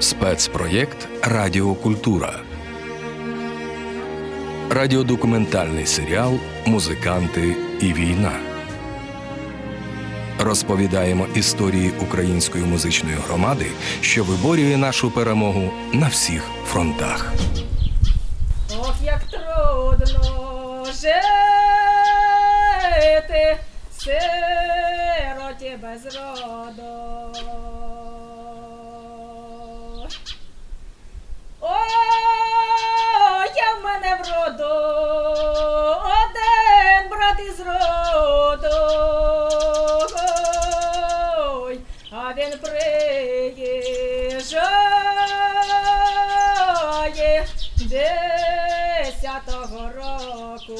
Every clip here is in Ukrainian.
Спецпроєкт Радіокультура. Радіодокументальний серіал Музиканти і війна. Розповідаємо історії української музичної громади, що виборює нашу перемогу на всіх фронтах. Ох, як трудно жити, сироті без роду. Вроду, один брат із роду. Ой, а він приїжджає десятого року.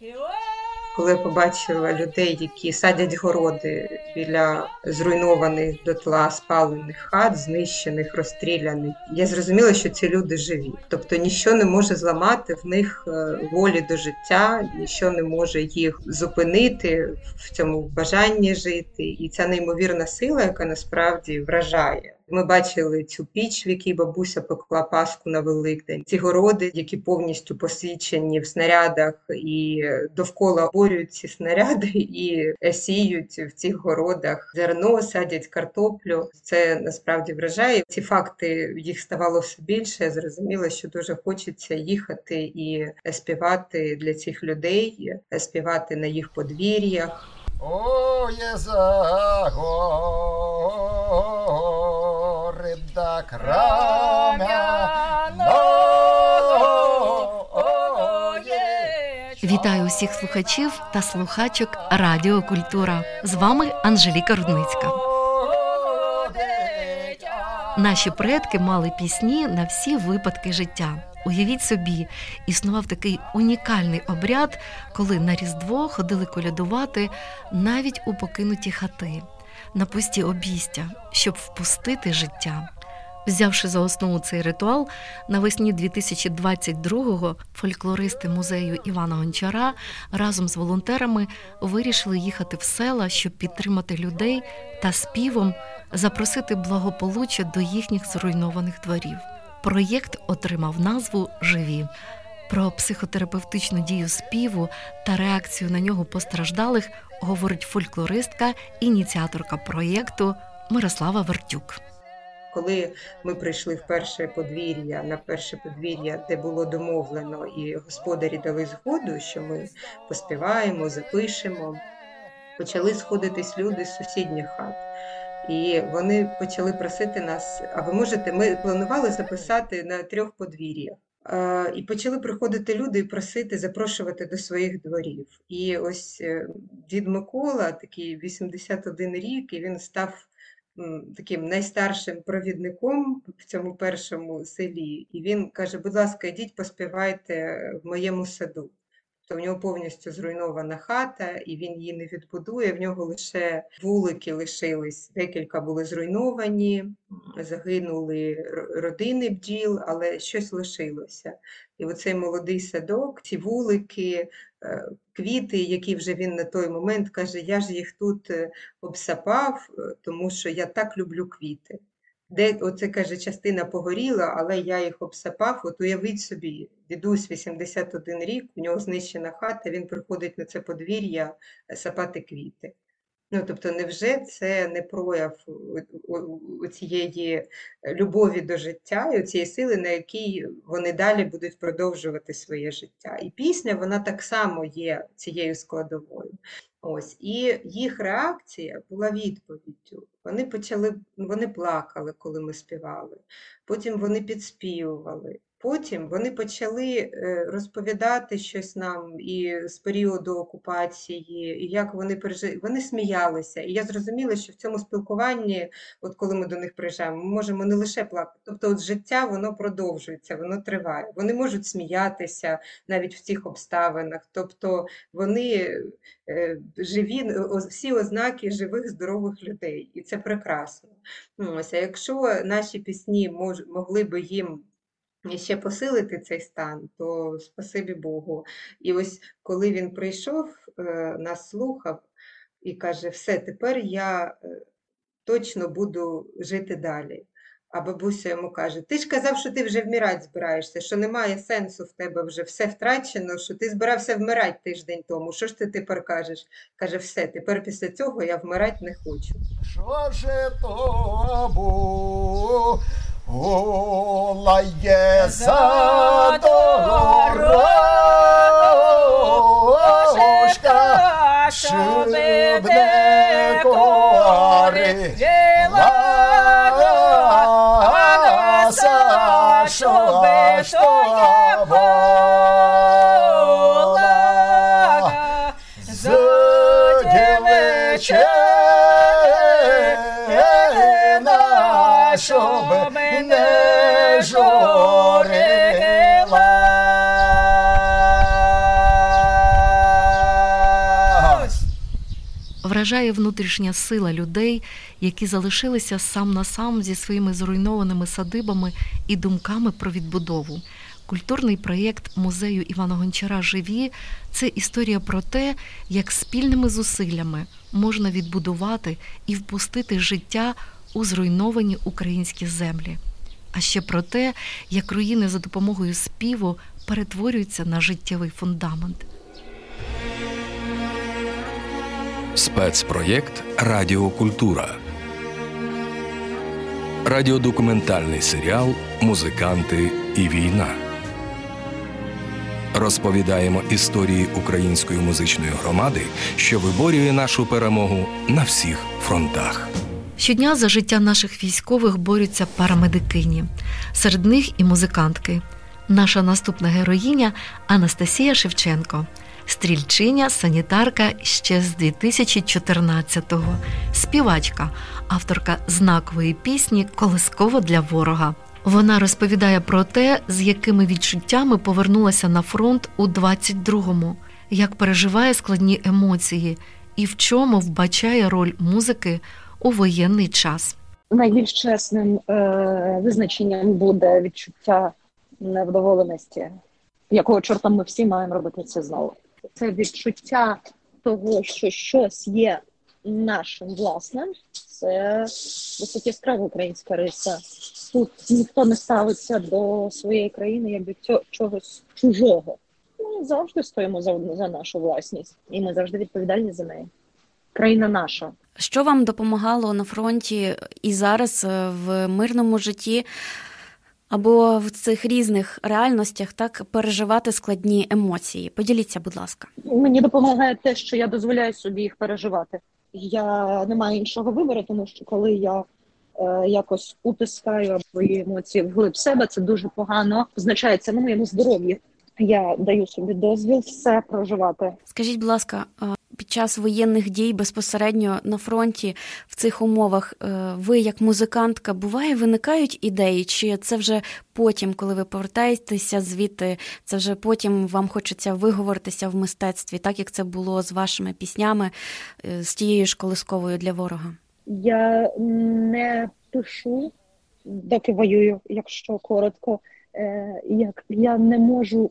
І ой, коли я побачила людей, які садять городи біля зруйнованих дотла спалених хат, знищених, розстріляних, я зрозуміла, що ці люди живі. Тобто ніщо не може зламати в них е, волі до життя, ніщо не може їх зупинити в цьому бажанні жити. І ця неймовірна сила, яка насправді вражає. Ми бачили цю піч, в якій бабуся пекла паску на Великдень. Ці городи, які повністю посічені в снарядах, і довкола борюють ці снаряди і сіють в цих городах зерно, садять картоплю. Це насправді вражає. Ці факти їх ставало все більше. Я зрозуміла, що дуже хочеться їхати і співати для цих людей, співати на їх подвір'ях. О, є за гори да. Вітаю усіх слухачів та слухачок Радіо Культура. З вами Анжеліка Рудницька. Наші предки мали пісні на всі випадки життя. Уявіть собі, існував такий унікальний обряд, коли на Різдво ходили колядувати навіть у покинуті хати, на пусті обійстя, щоб впустити життя. Взявши за основу цей ритуал, навесні 2022-го фольклористи музею Івана Гончара разом з волонтерами вирішили їхати в села, щоб підтримати людей та співом запросити благополуччя до їхніх зруйнованих дворів. Проєкт отримав назву Живі. Про психотерапевтичну дію співу та реакцію на нього постраждалих говорить фольклористка, ініціаторка проєкту Мирослава Вертюк. Коли ми прийшли в перше подвір'я, на перше подвір'я, де було домовлено, і господарі дали згоду, що ми поспіваємо, запишемо, почали сходитись люди з сусідніх хат. І вони почали просити нас, а ви можете, ми планували записати на трьох подвір'ях. Е, І почали приходити люди і просити запрошувати до своїх дворів. І ось е, дід Микола, такий 81 рік, і він став таким найстаршим провідником в цьому першому селі. І він каже: будь ласка, йдіть поспівайте в моєму саду. Тобто в нього повністю зруйнована хата, і він її не відбудує. В нього лише вулики лишились, декілька були зруйновані, загинули родини бджіл, але щось лишилося. І оцей молодий садок, ці вулики, е, квіти, які вже він на той момент каже, я ж їх тут е, обсапав, е, тому що я так люблю квіти. Де оце каже, частина погоріла, але я їх обсапав. От уявіть собі, дідусь 81 рік, у нього знищена хата, він приходить на це подвір'я сапати квіти. Ну, тобто, невже це не прояв у цієї любові до життя і цієї сили, на якій вони далі будуть продовжувати своє життя? І пісня, вона так само є цією складовою. Ось, і їх реакція була відповіддю. Вони почали, вони плакали, коли ми співали. Потім вони підспівували. Потім вони почали е, розповідати щось нам і з періоду окупації, і як вони пережили. Вони сміялися. І я зрозуміла, що в цьому спілкуванні, от коли ми до них приїжджаємо, ми можемо не лише плакати. Тобто, от життя воно продовжується, воно триває. Вони можуть сміятися навіть в цих обставинах. Тобто вони е, живі, всі ознаки живих, здорових людей, і це прекрасно. Ну, Ось, а якщо наші пісні мож, могли би їм ще посилити цей стан, то спасибі Богу. І ось коли він прийшов, е, нас слухав і каже: все, тепер я е, точно буду жити далі. А бабуся йому каже: Ти ж казав, що ти вже вмирати збираєшся, що немає сенсу в тебе вже все втрачено, що ти збирався вмирати тиждень тому. Що ж ти тепер кажеш? Каже, все, тепер після цього я вмирати не хочу. Що же тобу голає за дорожка, шибне кори, ласа, що ж то вола, Задівечена, щоб не Вражає внутрішня сила людей, які залишилися сам на сам зі своїми зруйнованими садибами і думками про відбудову. Культурний проєкт музею Івана Гончара Живі це історія про те, як спільними зусиллями можна відбудувати і впустити життя у зруйновані українські землі. А ще про те, як руїни за допомогою співу перетворюються на життєвий фундамент. Спецпроєкт Радіокультура. Радіодокументальний серіал Музиканти і війна. Розповідаємо історії української музичної громади, що виборює нашу перемогу на всіх фронтах. Щодня за життя наших військових борються парамедикині. Серед них і музикантки. Наша наступна героїня Анастасія Шевченко, стрільчиня, санітарка ще з 2014-го, співачка, авторка знакової пісні Колисково для ворога. Вона розповідає про те, з якими відчуттями повернулася на фронт у 22-му, як переживає складні емоції і в чому вбачає роль музики у воєнний час. найбільш чесним е, визначенням буде відчуття невдоволеності, якого чорта ми всі маємо робити це знову. Це відчуття того, що щось є нашим власним, це досить яскрава українська риса. Тут ніхто не ставиться до своєї країни як до цього чогось чужого. Ми завжди стоїмо за, за нашу власність, і ми завжди відповідальні за неї. Країна наша. Що вам допомагало на фронті і зараз е, в мирному житті або в цих різних реальностях так переживати складні емоції? Поділіться, будь ласка. Мені допомагає те, що я дозволяю собі їх переживати. Я не маю іншого вибору, тому що коли я е, якось утискаю свої емоції вглиб себе, це дуже погано позначається на моєму здоров'ї. Я даю собі дозвіл все проживати. Скажіть, будь ласка, під час воєнних дій безпосередньо на фронті в цих умовах е, ви, як музикантка, буває, виникають ідеї, чи це вже потім, коли ви повертаєтеся звідти, це вже потім вам хочеться виговоритися в мистецтві, так як це було з вашими піснями, е, з тією ж колисковою для ворога? Я не пишу, доки воюю, якщо коротко. Е, як я не можу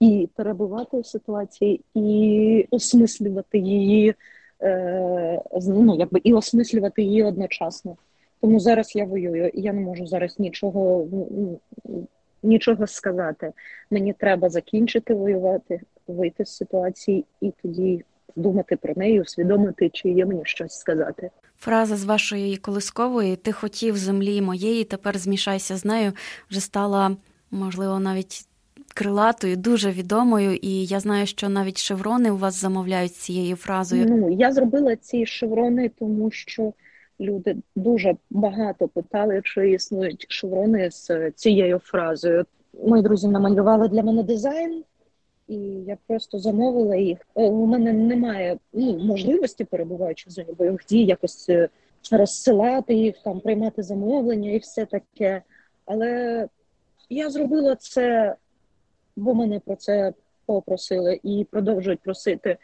і перебувати в ситуації, і осмислювати її, е, ну, якби і осмислювати її одночасно. Тому зараз я воюю, і я не можу зараз нічого, ну, ну, нічого сказати. Мені треба закінчити воювати, вийти з ситуації і тоді думати про неї, усвідомити, чи є мені щось сказати. Фраза з вашої колискової Ти хотів землі моєї, тепер змішайся з нею вже стала, можливо, навіть крилатою, дуже відомою. І я знаю, що навіть шеврони у вас замовляють цією фразою. Ну, я зробила ці шеврони, тому що люди дуже багато питали, чи існують шеврони з цією фразою. Мої друзі намалювали для мене дизайн, і я просто замовила їх. Е, У мене немає ну, можливості, перебуваючи зоні бойових дій, якось е, розсилати їх, там приймати замовлення і все таке. Але я зробила це, бо мене про це попросили і продовжують просити.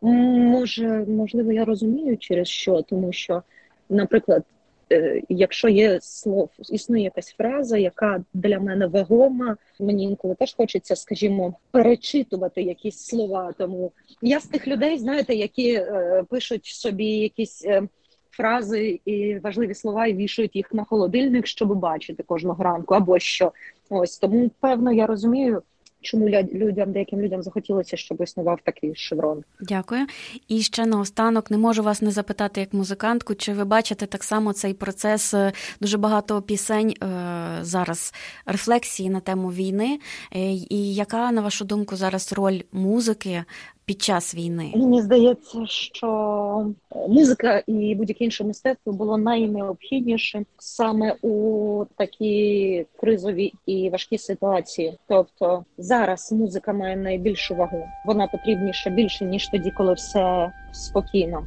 Може, можливо, я розумію через що, тому що, наприклад, е, якщо є слов, існує якась фраза, яка для мене вагома, мені інколи теж хочеться, скажімо, перечитувати якісь слова. Тому я з тих людей, знаєте, які е, пишуть собі якісь е, фрази і важливі слова і вішають їх на холодильник, щоб бачити кожного ранку, або що. Ось тому певно я розумію, чому людям, деяким людям захотілося, щоб існував такий шеврон. Дякую. І ще наостанок не можу вас не запитати як музикантку, чи ви бачите так само цей процес е, дуже багато пісень е, зараз рефлексії на тему війни. Е, І яка, на вашу думку, зараз роль музики під час війни? Мені здається, що музика і будь-яке інше мистецтво було найнеобхіднішим саме у такі кризові і важкі ситуації. Тобто зараз музика має найбільшу вагу. Вона потрібніша більше ніж тоді, коли все спокійно.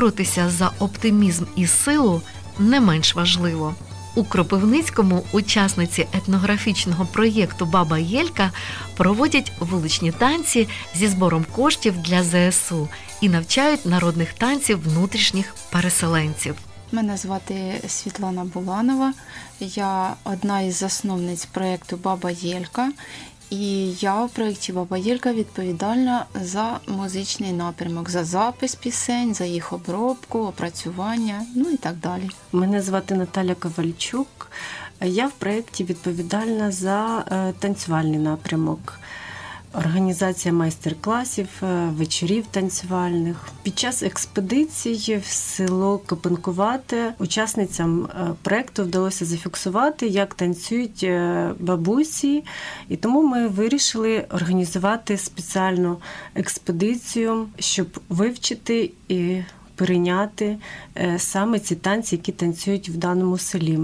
Боротися за оптимізм і силу не менш важливо. У Кропивницькому учасниці етнографічного проєкту Баба Єлька проводять вуличні танці зі збором коштів для ЗСУ і навчають народних танців внутрішніх переселенців. Мене звати Світлана Буланова. Я одна із засновниць проєкту Баба Єлька. І я в проєкті Баба Єлька відповідальна за музичний напрямок, за запис пісень, за їх обробку, опрацювання, ну і так далі. Мене звати Наталя Ковальчук. Я в проєкті відповідальна за е, танцювальний напрямок. Організація майстер-класів, е, вечорів танцювальних. Під час експедиції в село Копенкувате учасницям проекту вдалося зафіксувати, як танцюють е, бабусі, і тому ми вирішили організувати спеціальну експедицію, щоб вивчити і перейняти е, саме ці танці, які танцюють в даному селі.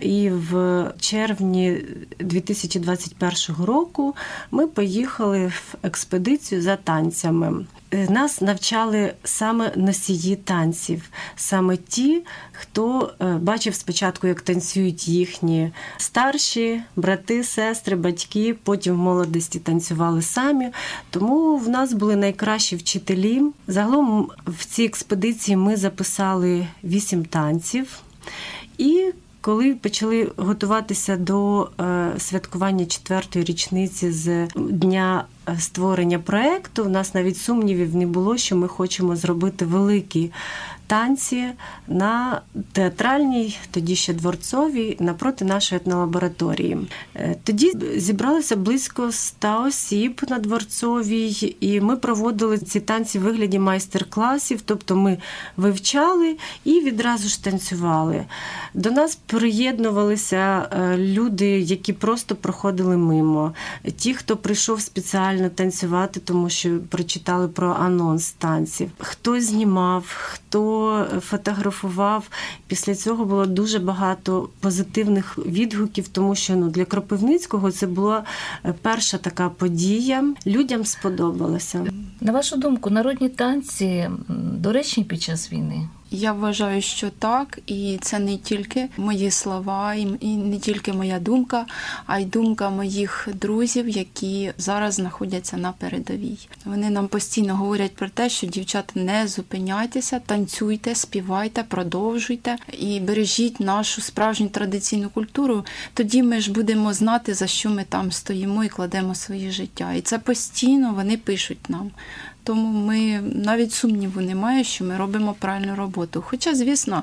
І в червні 2021 року ми поїхали в експедицію за танцями. Е, Нас навчали саме носії танців, саме ті, хто е, бачив спочатку, як танцюють їхні старші брати, сестри, батьки, потім в молодості танцювали самі. Тому в нас були найкращі вчителі. Загалом в цій експедиції ми записали вісім танців. І коли почали готуватися до е, святкування четвертої річниці з дня створення проекту, у нас навіть сумнівів не було, що ми хочемо зробити великі танці на театральній, тоді ще дворцовій, напроти нашої етнолабораторії. Е, Тоді зібралося близько ста осіб на дворцовій, і ми проводили ці танці в вигляді майстер-класів, тобто ми вивчали і відразу ж танцювали. До нас приєднувалися е, люди, які просто проходили мимо. Ті, хто прийшов спеціально танцювати, тому що прочитали про анонс танців. Хто знімав, хто фотографував. Після цього було дуже багато позитивних відгуків, тому що ну для Кропивницького це була е, перша така подія. Людям сподобалося. На вашу думку, народні танці доречні під час війни? Я вважаю, що так, і це не тільки мої слова, і не тільки моя думка, а й думка моїх друзів, які зараз знаходяться на передовій. Вони нам постійно говорять про те, що дівчата не зупиняйтеся, танцюйте, співайте, продовжуйте і бережіть нашу справжню традиційну культуру. Тоді ми ж будемо знати, за що ми там стоїмо і кладемо своє життя. І це постійно вони пишуть нам. Тому ми навіть сумніву немає, що ми робимо правильну роботу. Хоча, звісно,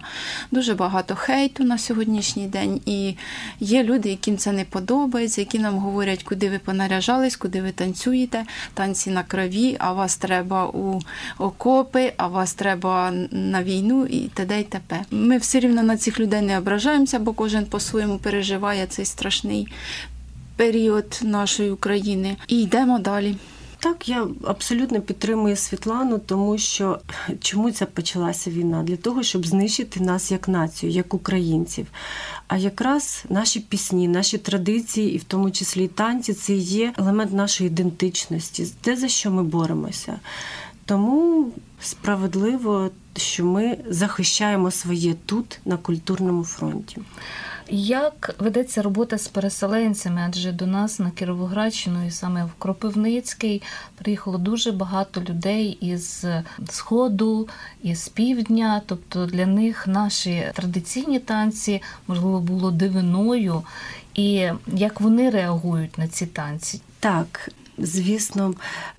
дуже багато хейту на сьогоднішній день, і є люди, яким це не подобається, які нам говорять, куди ви понаряжались, куди ви танцюєте, танці на крові, а вас треба у окопи, а вас треба на війну і т.д. і т.п. Ми все рівно на цих людей не ображаємося, бо кожен по-своєму переживає цей страшний період нашої України. І йдемо далі. Так, я абсолютно підтримую Світлану, тому що чому ця почалася війна? Для того, щоб знищити нас як націю, як українців. А якраз наші пісні, наші традиції, і в тому числі і танці, це є елемент нашої ідентичності, те, за що ми боремося. Тому справедливо, що ми захищаємо своє тут на культурному фронті. Як ведеться робота з переселенцями? Адже до нас на Кіровоградщину і саме в Кропивницький приїхало дуже багато людей із сходу, із півдня. Тобто для них наші традиційні танці можливо було дивиною. І як вони реагують на ці танці? Так, звісно,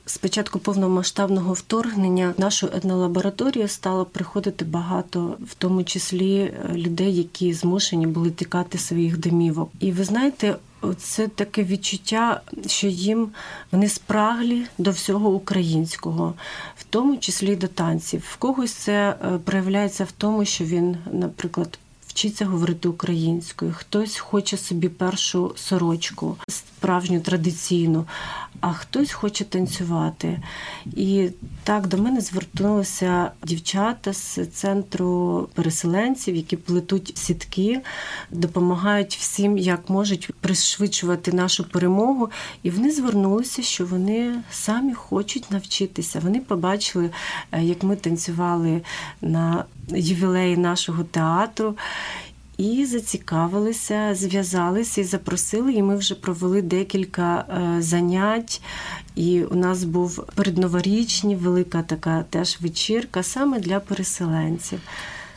з початку повномасштабного вторгнення в нашу етнолабораторію стало приходити багато, в тому числі е, людей, які змушені були тікати своїх домівок. І ви знаєте, це таке відчуття, що їм вони спраглі до всього українського, в тому числі до танців. В когось це е, проявляється в тому, що він, наприклад, вчиться говорити українською, хтось хоче собі першу сорочку, справжню традиційну, а хтось хоче танцювати. І так до мене звернулися дівчата з центру переселенців, які плетуть сітки, допомагають всім, як можуть пришвидшувати нашу перемогу. І вони звернулися, що вони самі хочуть навчитися. Вони побачили, е, як ми танцювали на ювілеї нашого театру. І зацікавилися, зв'язалися і запросили. І ми вже провели декілька е, занять. І у нас був передноворічні велика така теж вечірка саме для переселенців.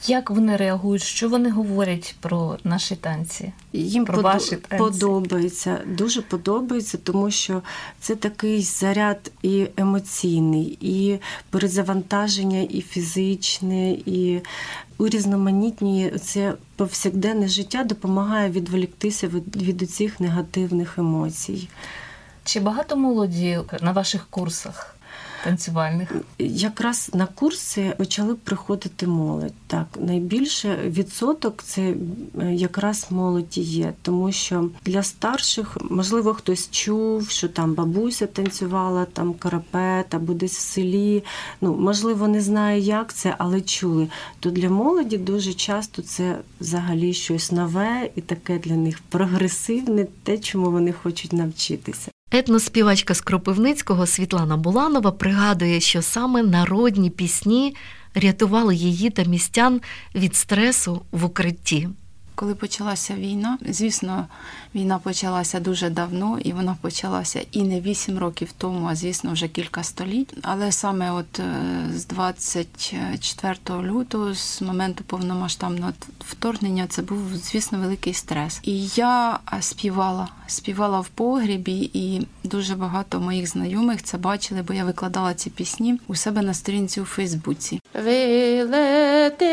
Як вони реагують? Що вони говорять про наші танці? Їм Про подо- ваші танці. подобається, дуже подобається, тому що це такий заряд і емоційний, і перезавантаження, і фізичне, і урізноманітні це повсякденне життя допомагає відволіктися від, від цих негативних емоцій. Чи багато молоді на ваших курсах танцювальних? Якраз на курси почали приходити молодь. Так, найбільше відсоток це е, якраз молоді є, тому що для старших, можливо, хтось чув, що там бабуся танцювала, там карапет або десь в селі. Ну, можливо, не знає, як це, але чули. То для молоді дуже часто це взагалі щось нове і таке для них прогресивне, те, чому вони хочуть навчитися. Етноспівачка з Кропивницького Світлана Буланова пригадує, що саме народні пісні рятували її та містян від стресу в укритті. Коли почалася війна, звісно, війна почалася дуже давно, і вона почалася і не 8 років тому, а звісно, вже кілька століть. Але саме от е, з 24 лютого, з моменту повномасштабного вторгнення, це був, звісно, великий стрес. І я співала, співала в погрібі, і дуже багато моїх знайомих це бачили, бо я викладала ці пісні у себе на сторінці у Фейсбуці. Вилети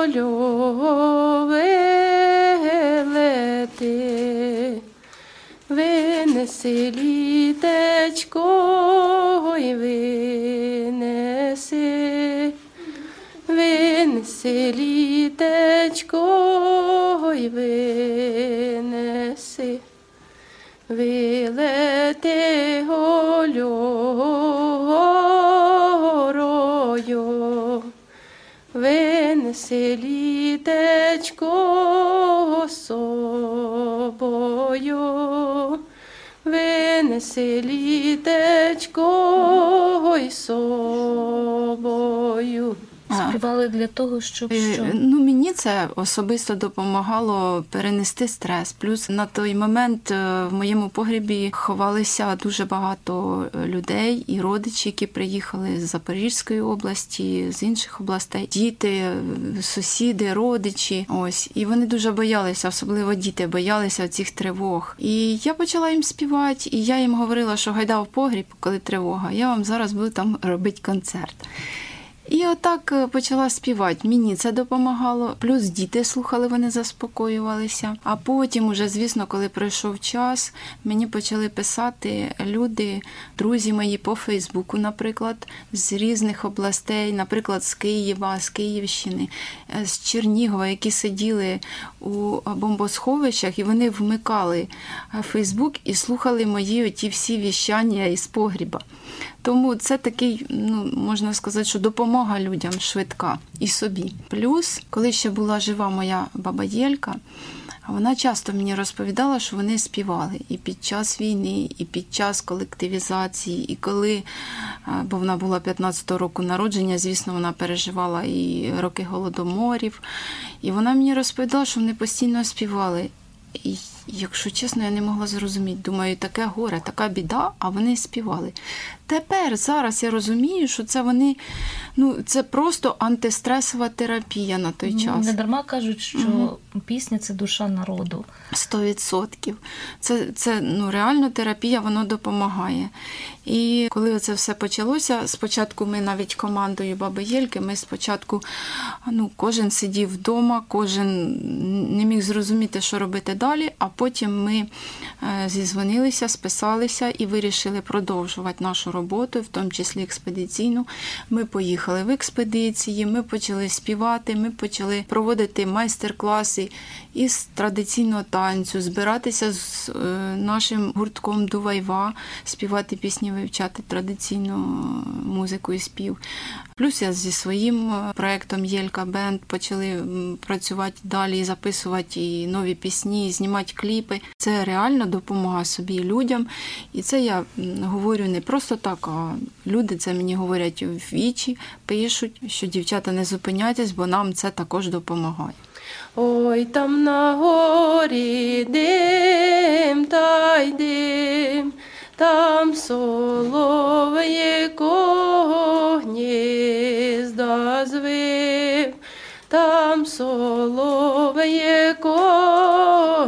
голю, вилети, винеси літечко й винеси, винеси літечко й винеси. Вилети голю горою, винеси літечко собою, винеси літечко й собою. Співали для того, щоб Е, що? Ну, мені це особисто допомагало перенести стрес. Плюс на той момент е, в моєму погребі ховалися дуже багато людей і родичі, які приїхали з Запорізької області, з інших областей, діти, е, сусіди, родичі. Ось і вони дуже боялися, особливо діти боялися цих тривог. І я почала їм співати, і я їм говорила, що гайда в погріб, коли тривога. Я вам зараз буду там робити концерт. І отак е, почала співати. Мені це допомагало. Плюс діти слухали, вони заспокоювалися. А потім, уже, звісно, коли пройшов час, мені почали писати люди, друзі мої по Фейсбуку, наприклад, з різних областей, наприклад, з Києва, з Київщини, е, з Чернігова, які сиділи у бомбосховищах, і вони вмикали е, Фейсбук і слухали мої оті всі віщання із погріба. Тому це такий, ну можна сказати, що допомога людям швидка і собі. Плюс, коли ще була жива моя баба Єлька, вона часто мені розповідала, що вони співали і під час війни, і під час колективізації, і коли, бо вона була 15-го року народження, звісно, вона переживала і роки голодоморів. І вона мені розповідала, що вони постійно співали. І якщо чесно, я не могла зрозуміти. Думаю, таке горе, така біда, а вони співали. Тепер зараз я розумію, що це вони, ну це просто антистресова терапія на той час. Не дарма кажуть, що Мгм. пісня це душа народу. Сто відсотків. Це, це ну, реально терапія, воно допомагає. І коли це все почалося, спочатку ми навіть командою Баби Єльки, ми спочатку ну, кожен сидів вдома, кожен не міг зрозуміти, що робити далі, а потім ми е, зізвонилися, списалися і вирішили продовжувати нашу роботу, в тому числі експедиційну. Ми поїхали в експедиції, ми почали співати, ми почали проводити майстер-класи із традиційного танцю, збиратися з е, нашим гуртком Дувайва, співати пісні, вивчати традиційну музику і спів. Плюс я зі своїм е, проектом Єлька Бенд почали працювати далі, записувати і нові пісні, і знімати кліпи. Це реально допомога собі людям. І це я говорю не просто так, а люди це мені говорять в вічі, пишуть, що дівчата не зупиняйтесь, бо нам це також допомагає. Ой там на горі дим та й дим, там солов'їко гнізда звив, там солов'їко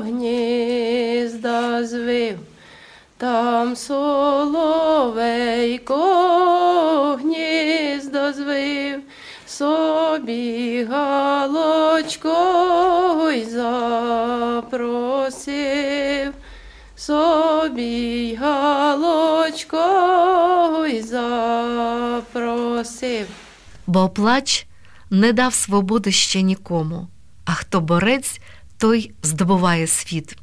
гнізда звив, там соловейко гніздо звив, собі галочко й запросив, собі галочко й запросив. Бо плач не дав свободи ще нікому, а хто борець, той здобуває світ.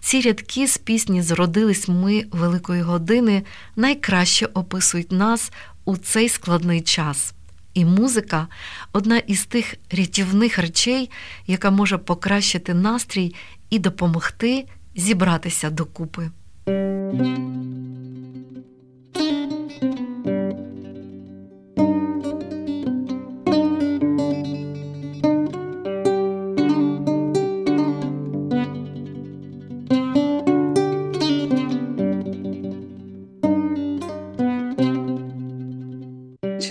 Ці рядки з пісні Зродились ми великої години найкраще описують нас у цей складний час. І музика одна із тих рятівних речей, яка може покращити настрій і допомогти зібратися докупи.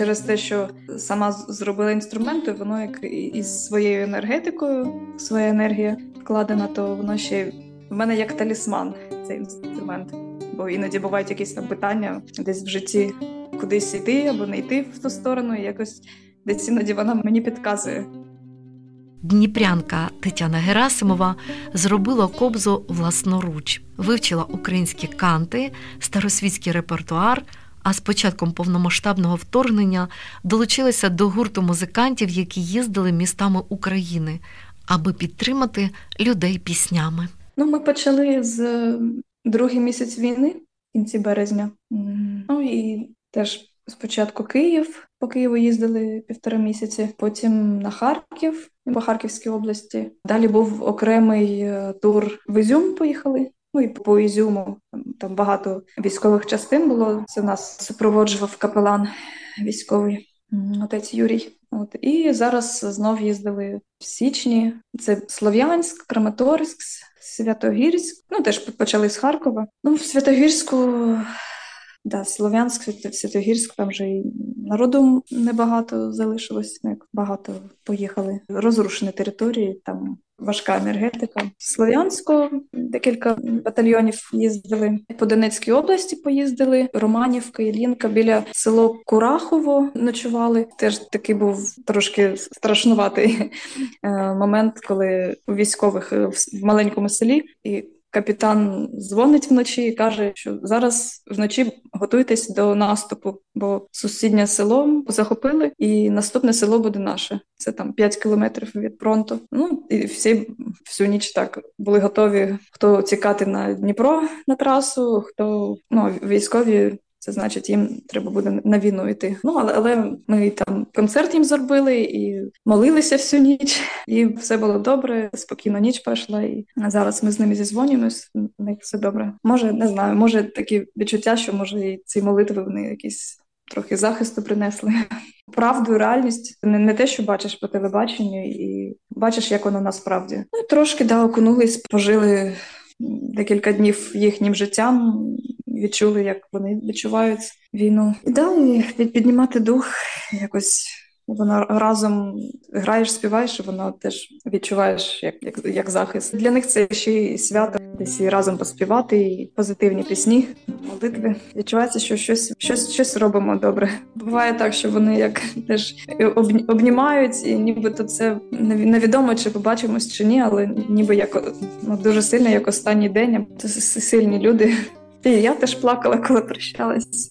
Через те, що сама зробила інструменти, воно як із своєю енергетикою, своя енергія вкладена, то воно ще в мене як талісман цей інструмент. Бо іноді бувають якісь там питання десь в житті кудись йти або не йти в ту сторону, і якось десь іноді вона мені підказує. Дніпрянка Тетяна Герасимова зробила кобзу власноруч, вивчила українські канти, старосвітський репертуар. А з початком повномасштабного вторгнення долучилася до гурту музикантів, які їздили містами України, аби підтримати людей піснями. Ну, ми почали з е, другий місяць війни, в кінці березня. Ну і теж спочатку Київ, по Києву їздили півтора місяці, потім на Харків, по Харківській області. Далі був окремий е, тур в Ізюм, поїхали. Ну і по Ізюму там- багато військових частин було. Це нас супроводжував капелан військовий отець Юрій. От і зараз знов їздили в січні. Це Слов'янськ, Краматорськ, Святогірськ. Ну теж почали з Харкова. Ну, в Святогірську, да, Слов'янськ, Свято- Святогірськ, там вже і народу небагато залишилось. Ну, як багато поїхали. Розрушені території, там важка енергетика. З Слов'янського декілька батальйонів їздили. По Донецькій області поїздили. Романівка, Ілінка біля село Курахово ночували. Теж такий був трошки страшнуватий е, момент, коли у військових е, в в маленькому селі і. Капітан дзвонить вночі і каже, що зараз вночі готуйтесь до наступу, бо сусіднє село захопили, і наступне село буде наше. Це там 5 кілометрів від фронту. Ну і всі всю ніч так були готові. Хто тікати на Дніпро на трасу, хто ну військові. Це значить, їм треба буде на війну йти. Ну але але ми там концерт їм зробили і молилися всю ніч, і все було добре. Спокійно ніч пройшла. І зараз ми з ними зізвонюємось. У них все добре. Може, не знаю, може такі відчуття, що може і ці молитви вони якісь трохи захисту принесли. Правду, реальність не, не те, що бачиш по телебаченню, і бачиш, як воно насправді. Ну трошки да окунулись, пожили декілька днів їхнім життям. Відчули, як вони відчувають війну. І далі піднімати дух якось воно разом граєш, співаєш, і воно теж відчуваєш як, як, як захист. Для них це ще й свято, десь і разом поспівати, і позитивні пісні, молитви. Відчувається, що щось, щось, щось робимо добре. Буває так, що вони як теж обні- обнімають, і нібито це невідомо, чи побачимось чи ні, але ніби як ну, дуже сильно, як останній день. Це сильні люди. І я теж плакала, коли прощалась.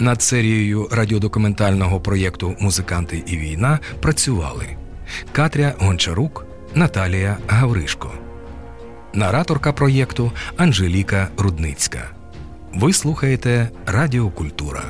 Над серією радіодокументального проєкту Музиканти і війна працювали Катря Гончарук, Наталія Гавришко, нараторка проєкту Анжеліка Рудницька. Ви слухаєте Радіокультура.